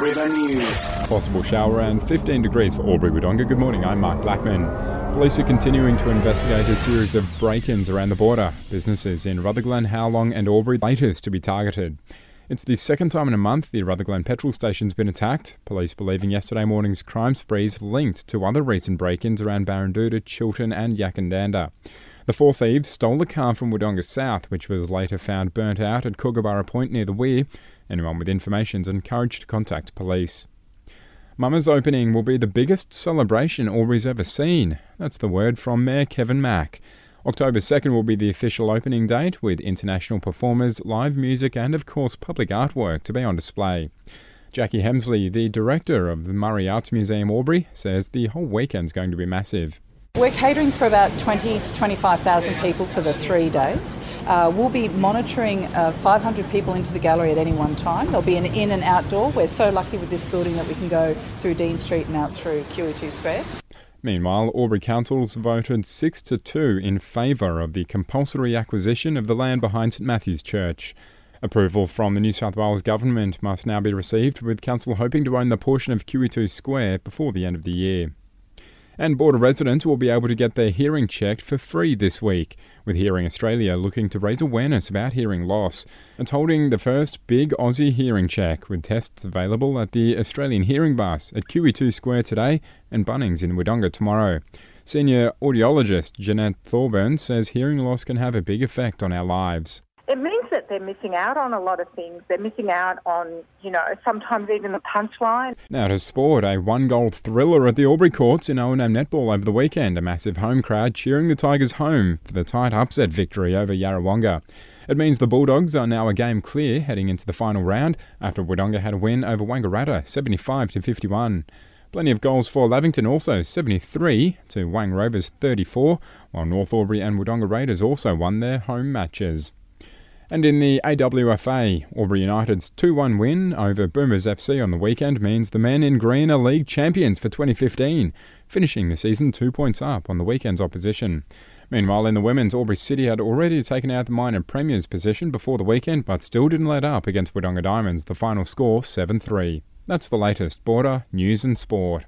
River News. Possible shower and 15 degrees for Albury Wodonga. Good morning, I'm Mark Blackman. Police are continuing to investigate a series of break ins around the border. Businesses in Rutherglen, Howlong, and Albury latest to be targeted. It's the second time in a month the Rutherglen petrol station's been attacked. Police believing yesterday morning's crime sprees linked to other recent break ins around Baranduda, Chilton, and Yackandandah. The four thieves stole a car from Wodonga South, which was later found burnt out at Kookaburra Point near the weir. Anyone with information is encouraged to contact police. Mama's opening will be the biggest celebration Albury's ever seen. That's the word from Mayor Kevin Mack. October 2nd will be the official opening date, with international performers, live music, and of course public artwork to be on display. Jacqui Hemsley, the director of the Murray Arts Museum Albury, says the whole weekend's going to be massive. We're catering for about 20 to 25,000 people for the three days. Uh, we'll be monitoring uh, 500 people into the gallery at any one time. There'll be an in and outdoor. We're so lucky with this building that we can go through Dean Street and out through QE2 Square. Meanwhile, Albury Council's voted 6 to 2 in favour of the compulsory acquisition of the land behind St Matthew's Church. Approval from the New South Wales Government must now be received, with Council hoping to own the portion of QE2 Square before the end of the year. And border residents will be able to get their hearing checked for free this week, with Hearing Australia looking to raise awareness about hearing loss. It's holding the first big Aussie hearing check, with tests available at the Australian Hearing Bus at QE2 Square today and Bunnings in Wodonga tomorrow. Senior audiologist Jeanette Thorburn says hearing loss can have a big effect on our lives it means that they're missing out on a lot of things. They're missing out on, you know, sometimes even the punchline. Now to sport, a one-goal thriller at the Albury Courts in O&M netball over the weekend. A massive home crowd cheering the Tigers home for the tight upset victory over Yarrawonga. It means the Bulldogs are now a game clear heading into the final round after Wodonga had a win over Wangaratta, 75 to 51. Plenty of goals for Lavington also, 73 to Wang Rovers 34, while North Albury and Wodonga Raiders also won their home matches. And in the AWFA, Albury United's 2 1 win over Boomers FC on the weekend means the men in green are league champions for 2015, finishing the season two points up on the weekend's opposition. Meanwhile, in the women's, Albury City had already taken out the minor premier's position before the weekend, but still didn't let up against Wodonga Diamonds, the final score 7 3. That's the latest border news and sport.